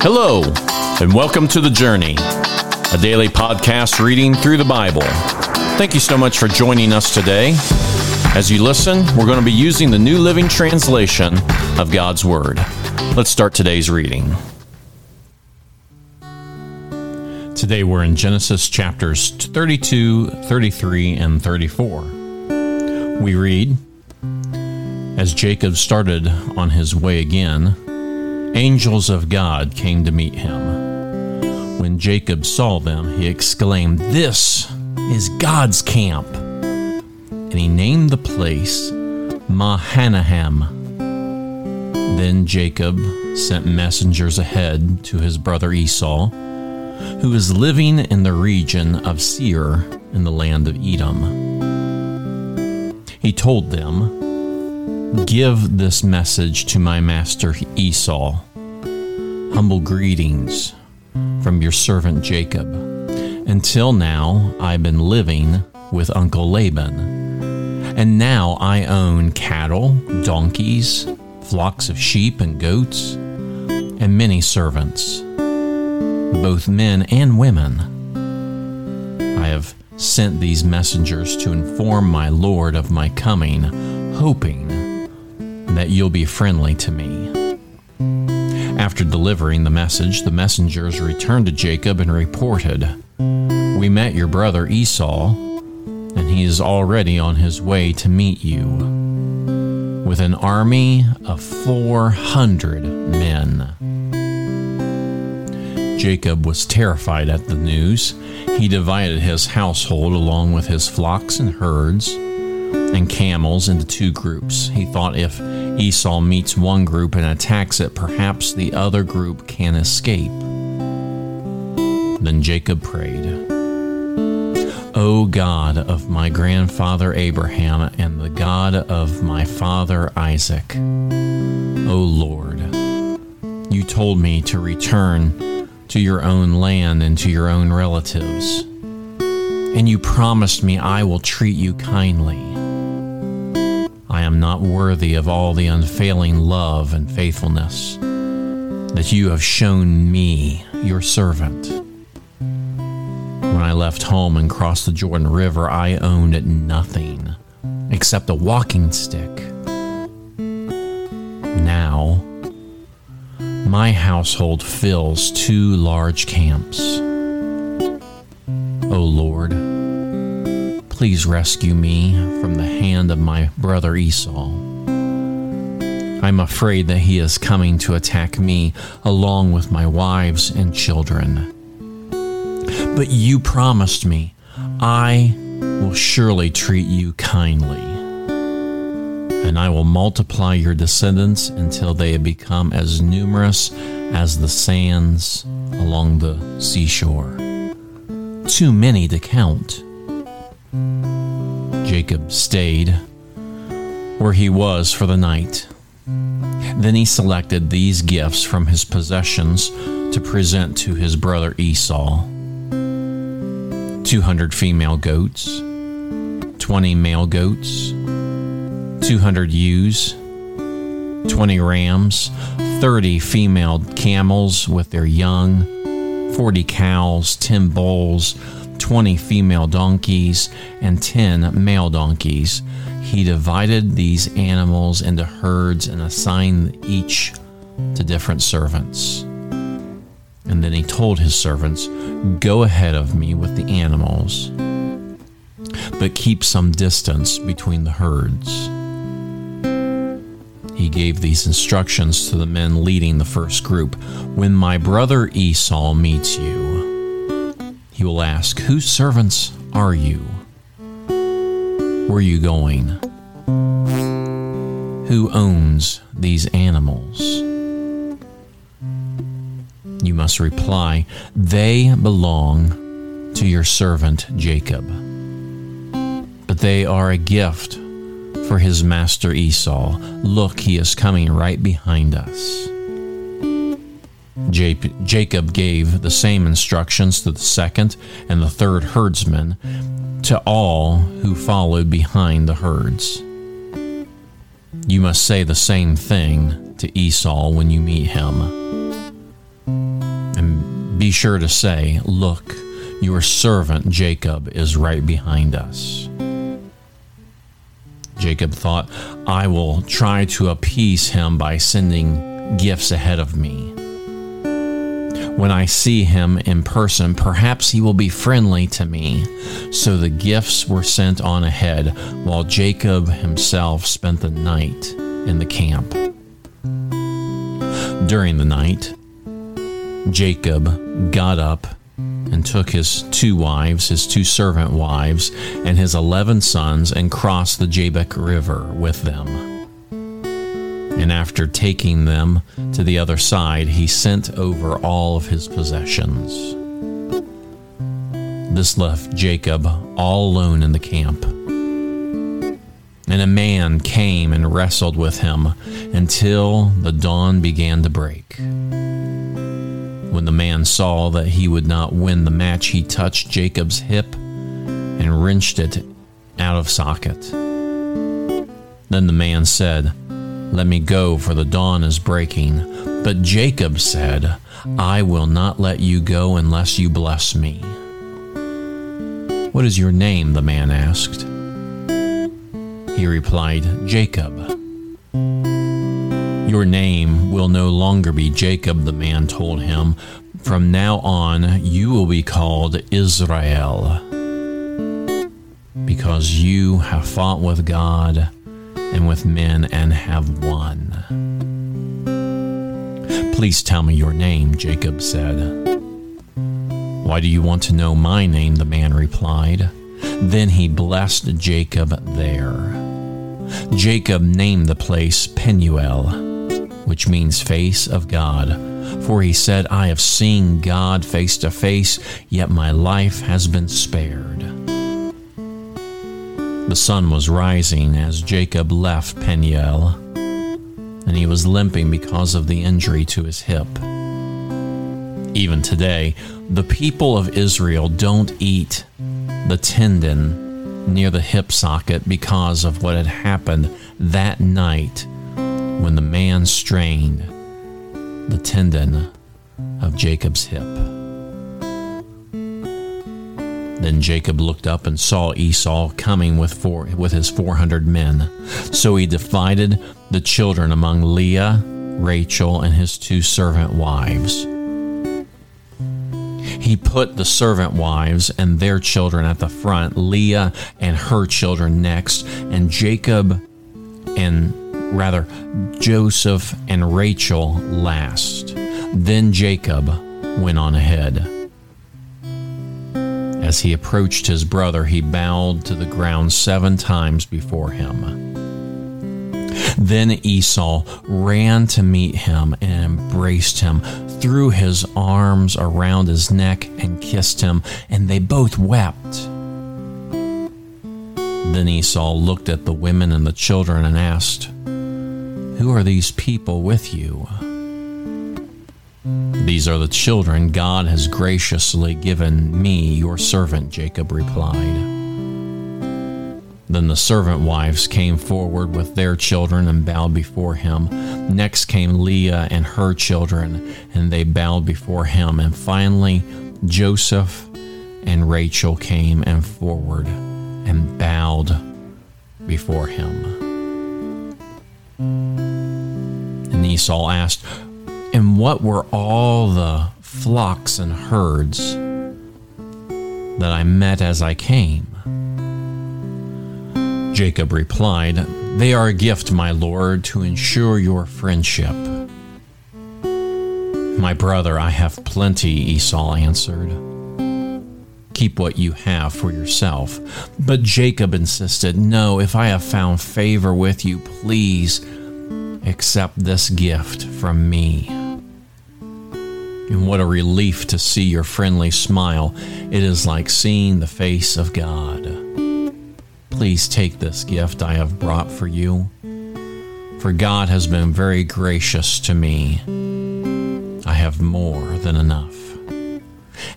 Hello, and welcome to The Journey, a daily podcast reading through the Bible. Thank you so much for joining us today. As you listen, we're going to be using the New Living Translation of God's Word. Let's start today's reading. Today we're in Genesis chapters 32, 33, and 34. We read As Jacob started on his way again, angels of God came to meet him. When Jacob saw them, he exclaimed, This is God's camp. And he named the place Mahanaim. Then Jacob sent messengers ahead to his brother Esau who was living in the region of Seir in the land of Edom. He told them, Give this message to my master Esau. Humble greetings from your servant Jacob. Until now, I've been living with Uncle Laban. And now I own cattle, donkeys, flocks of sheep and goats, and many servants both men and women. I have sent these messengers to inform my Lord of my coming, hoping that you'll be friendly to me. After delivering the message, the messengers returned to Jacob and reported, We met your brother Esau, and he is already on his way to meet you with an army of 400 men. Jacob was terrified at the news. He divided his household along with his flocks and herds and camels into two groups. He thought if Esau meets one group and attacks it, perhaps the other group can escape. Then Jacob prayed, O God of my grandfather Abraham and the God of my father Isaac, O Lord, you told me to return to your own land and to your own relatives. And you promised me I will treat you kindly. Not worthy of all the unfailing love and faithfulness that you have shown me, your servant. When I left home and crossed the Jordan River, I owned nothing except a walking stick. Now, my household fills two large camps. O Lord, please rescue me from the hand of my brother Esau. I'm afraid that he is coming to attack me along with my wives and children. But you promised me, I will surely treat you kindly and I will multiply your descendants until they have become as numerous as the sands along the seashore. Too many to count. Jacob stayed where he was for the night. Then he selected these gifts from his possessions to present to his brother Esau 200 female goats, 20 male goats, 200 ewes, 20 rams, 30 female camels with their young, 40 cows, 10 bulls, 20 female donkeys, and 10 male donkeys. He divided these animals into herds and assigned each to different servants. And then he told his servants, Go ahead of me with the animals, but keep some distance between the herds. He gave these instructions to the men leading the first group When my brother Esau meets you, he will ask, Whose servants are you? Where are you going? Who owns these animals? You must reply, They belong to your servant Jacob. But they are a gift for his master Esau. Look, he is coming right behind us. Jacob gave the same instructions to the second and the third herdsmen, to all who followed behind the herds. You must say the same thing to Esau when you meet him. And be sure to say, Look, your servant Jacob is right behind us. Jacob thought, I will try to appease him by sending gifts ahead of me. When I see him in person, perhaps he will be friendly to me. So the gifts were sent on ahead, while Jacob himself spent the night in the camp. During the night, Jacob got up and took his two wives, his two servant wives, and his eleven sons, and crossed the Jabbok River with them. And after taking them to the other side, he sent over all of his possessions. This left Jacob all alone in the camp. And a man came and wrestled with him until the dawn began to break. When the man saw that he would not win the match, he touched Jacob's hip and wrenched it out of socket. Then the man said, Let me go, for the dawn is breaking. But Jacob said, I will not let you go unless you bless me. What is your name? the man asked. He replied, Jacob. Your name will no longer be Jacob, the man told him. From now on, you will be called Israel, because you have fought with God and with men and have won. Please tell me your name, Jacob said. Why do you want to know my name? the man replied. Then he blessed Jacob there. Jacob named the place Penuel which means face of God. For he said, I have seen God face to face, yet my life has been spared. The sun was rising as Jacob left Peniel, and he was limping because of the injury to his hip. Even today, the people of Israel don't eat the tendon near the hip socket because of what had happened that night when the man strained the tendon of Jacob's hip. Then Jacob looked up and saw Esau coming with four, with his four hundred men. So he divided the children among Leah, Rachel, and his two servant wives. He put the servant wives and their children at the front, Leah and her children next, and Jacob and rather, Joseph and Rachel last. Then Jacob went on ahead. As he approached his brother, he bowed to the ground seven times before him. Then Esau ran to meet him and embraced him, threw his arms around his neck, and kissed him, and they both wept. Then Esau looked at the women and the children and asked, who are these people with you? These are the children God has graciously given me, your servant, Jacob replied. Then the servant wives came forward with their children and bowed before him. Next came Leah and her children, and they bowed before him. And finally, Joseph and Rachel came and forward and bowed before him. And Esau asked, And what were all the flocks and herds that I met as I came? Jacob replied, They are a gift, my lord, to ensure your friendship. My brother, I have plenty, Esau answered. Keep what you have for yourself. But Jacob insisted, No, if I have found favor with you, please accept this gift from me. And what a relief to see your friendly smile. It is like seeing the face of God. Please take this gift I have brought for you, for God has been very gracious to me. I have more than enough.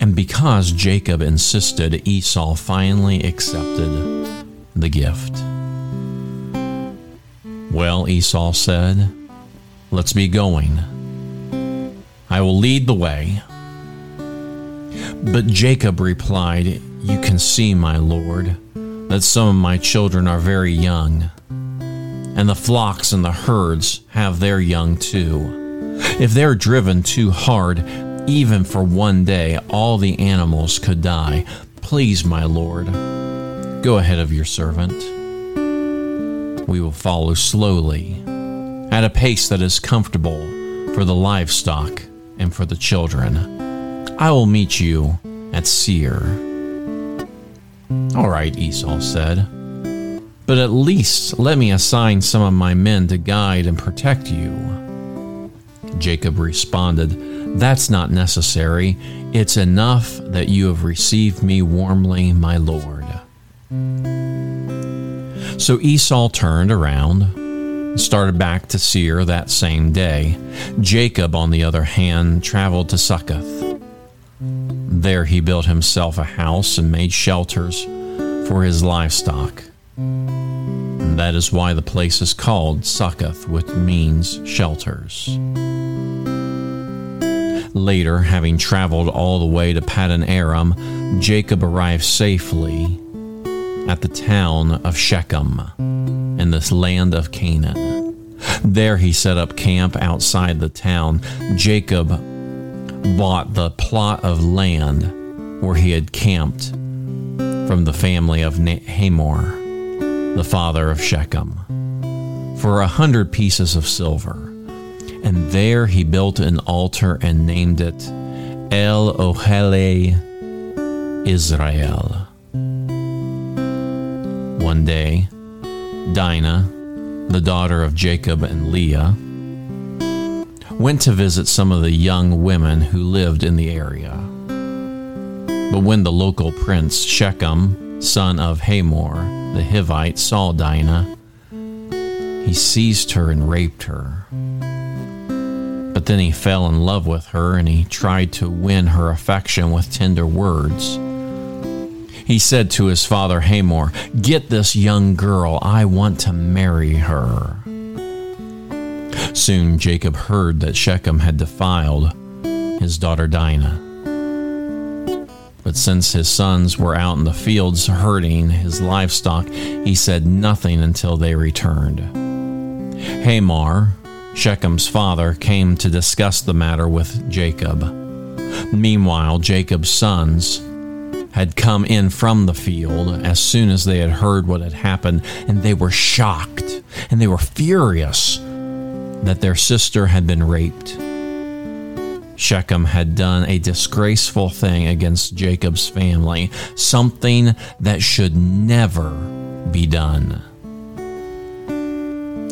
And because Jacob insisted, Esau finally accepted the gift. Well, Esau said, let's be going. I will lead the way, But Jacob replied, You can see, my lord, that some of my children are very young, and the flocks and the herds have their young too. If they're driven too hard, even for one day, all the animals could die. Please, my lord, go ahead of your servant. We will follow slowly, at a pace that is comfortable for the livestock and for the children. I will meet you at Seir. All right, Esau said. But at least let me assign some of my men to guide and protect you. Jacob responded, That's not necessary. It's enough that you have received me warmly, my lord. So Esau turned around started back to Seir that same day. Jacob, on the other hand, traveled to Succoth. There he built himself a house and made shelters for his livestock. And that is why the place is called Succoth, which means shelters. Later, having traveled all the way to Paddan Aram, Jacob arrived safely at the town of Shechem in this land of Canaan. There he set up camp outside the town. Jacob bought the plot of land where he had camped from the family of Hamor, the father of Shechem, for a hundred pieces of silver. And there he built an altar and named it El Elohe Israel. One day, Dinah, the daughter of Jacob and Leah, went to visit some of the young women who lived in the area. But when the local prince Shechem, son of Hamor, the Hivite, saw Dinah, he seized her and raped her. But then he fell in love with her and he tried to win her affection with tender words. He said to his father Hamor, Get this young girl, I want to marry her. Soon Jacob heard that Shechem had defiled his daughter Dinah. But since his sons were out in the fields herding his livestock, he said nothing until they returned. Hamor, Shechem's father, came to discuss the matter with Jacob. Meanwhile, Jacob's sons had come in from the field as soon as they had heard what had happened, and they were shocked and they were furious that their sister had been raped. Shechem had done a disgraceful thing against Jacob's family, something that should never be done.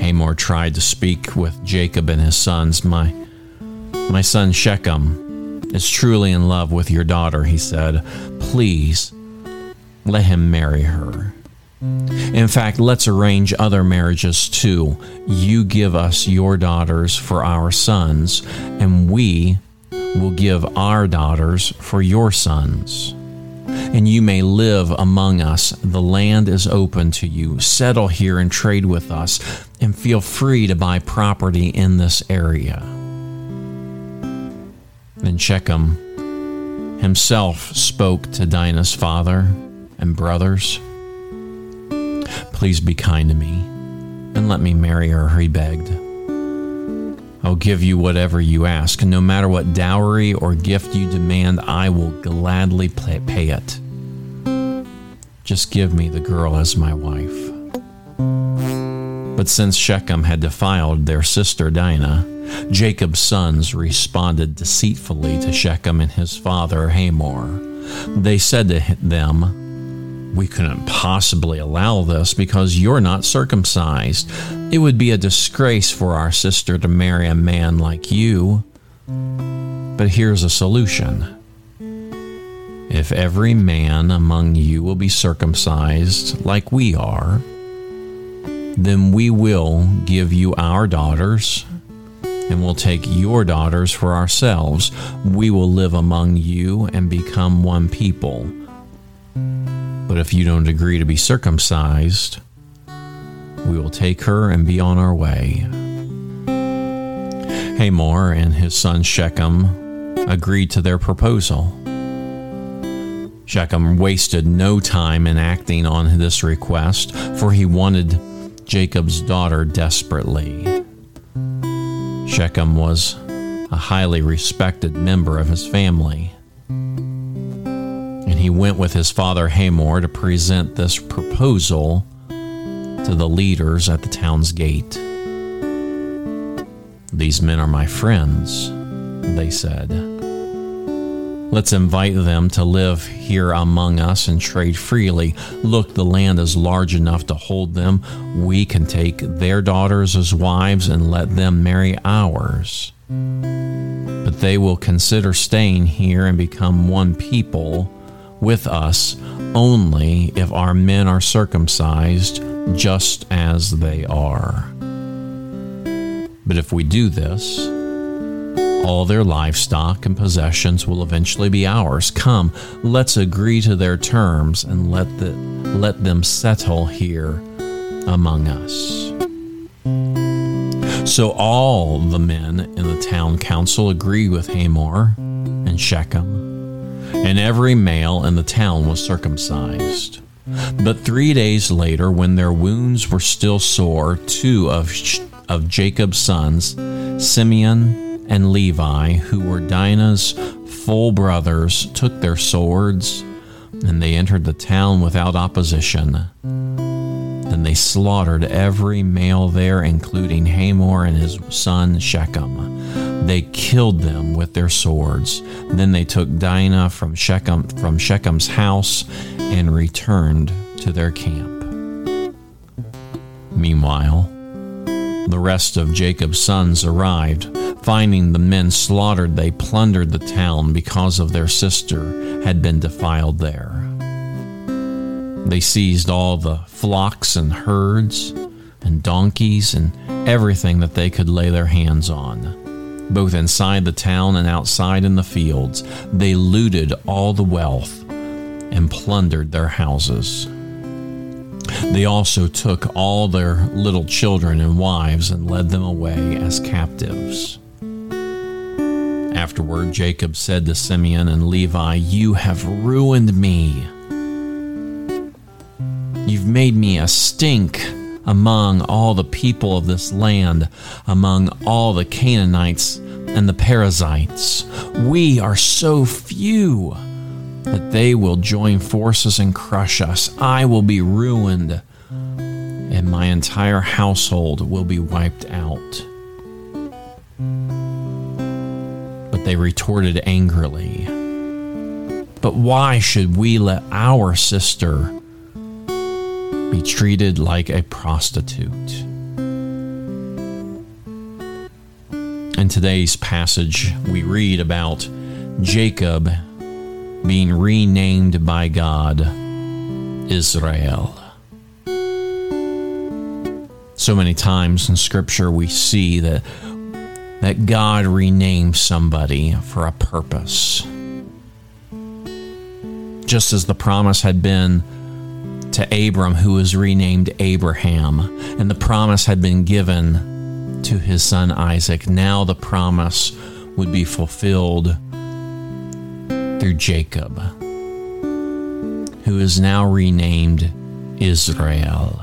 Hamor tried to speak with Jacob and his sons. My, my son Shechem is truly in love with your daughter, he said. Please let him marry her. In fact, let's arrange other marriages too. You give us your daughters for our sons, and we will give our daughters for your sons. And you may live among us. The land is open to you. Settle here and trade with us, and feel free to buy property in this area. Then Shechem himself spoke to Dinah's father and brothers. Please be kind to me and let me marry her, he begged. I'll give you whatever you ask, and no matter what dowry or gift you demand, I will gladly pay it. Just give me the girl as my wife. But since Shechem had defiled their sister Dinah, Jacob's sons responded deceitfully to Shechem and his father Hamor. They said to them, we couldn't possibly allow this because you're not circumcised. It would be a disgrace for our sister to marry a man like you. But here's a solution. If every man among you will be circumcised like we are, then we will give you our daughters and will take your daughters for ourselves. We will live among you and become one people but if you don't agree to be circumcised, we will take her and be on our way. Hamor and his son Shechem agreed to their proposal. Shechem wasted no time in acting on this request, for he wanted Jacob's daughter desperately. Shechem was a highly respected member of his family. And he went with his father Hamor to present this proposal to the leaders at the town's gate. These men are my friends, they said. Let's invite them to live here among us and trade freely. Look, the land is large enough to hold them. We can take their daughters as wives and let them marry ours. But they will consider staying here and become one people with us only if our men are circumcised just as they are. But if we do this, all their livestock and possessions will eventually be ours. Come, let's agree to their terms and let, the, let them settle here among us. So all the men in the town council agreed with Hamor and Shechem, and every male in the town was circumcised. But three days later, when their wounds were still sore, two of, of Jacob's sons, Simeon and Levi, who were Dinah's full brothers, took their swords and they entered the town without opposition. Then they slaughtered every male there, including Hamor and his son Shechem. They killed them with their swords. Then they took Dinah from Shechem from Shechem's house and returned to their camp. Meanwhile, the rest of Jacob's sons arrived. Finding the men slaughtered, they plundered the town because of their sister had been defiled there. They seized all the flocks and herds and donkeys and everything that they could lay their hands on, both inside the town and outside in the fields. They looted all the wealth and plundered their houses. They also took all their little children and wives and led them away as captives. Afterward, Jacob said to Simeon and Levi, You have ruined me. You've made me a stink among all the people of this land, among all the Canaanites and the Perizzites. We are so few that they will join forces and crush us. I will be ruined, and my entire household will be wiped out. They retorted angrily. But why should we let our sister be treated like a prostitute? In today's passage, we read about Jacob being renamed by God Israel. So many times in Scripture we see that, that God renames somebody for a purpose. Just as the promise had been to Abram, who was renamed Abraham, and the promise had been given to his son Isaac, now the promise would be fulfilled through Jacob, who is now renamed Israel.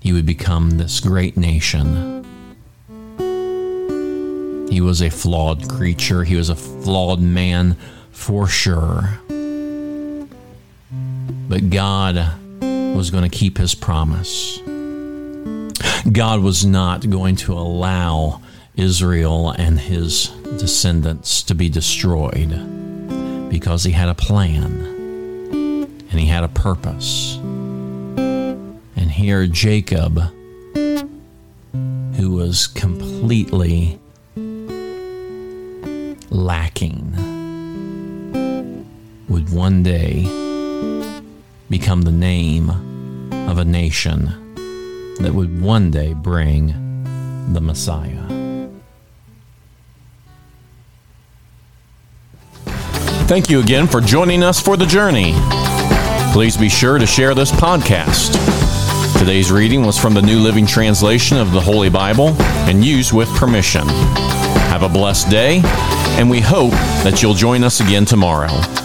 He would become this great nation. He was a flawed creature, he was a flawed man for sure. But God was going to keep his promise. God was not going to allow Israel and his descendants to be destroyed because he had a plan and he had a purpose. And here, Jacob, who was completely lacking, would one day become the name of a nation that would one day bring the Messiah. Thank you again for joining us for the journey. Please be sure to share this podcast. Today's reading was from the New Living Translation of the Holy Bible and used with permission. Have a blessed day, and we hope that you'll join us again tomorrow.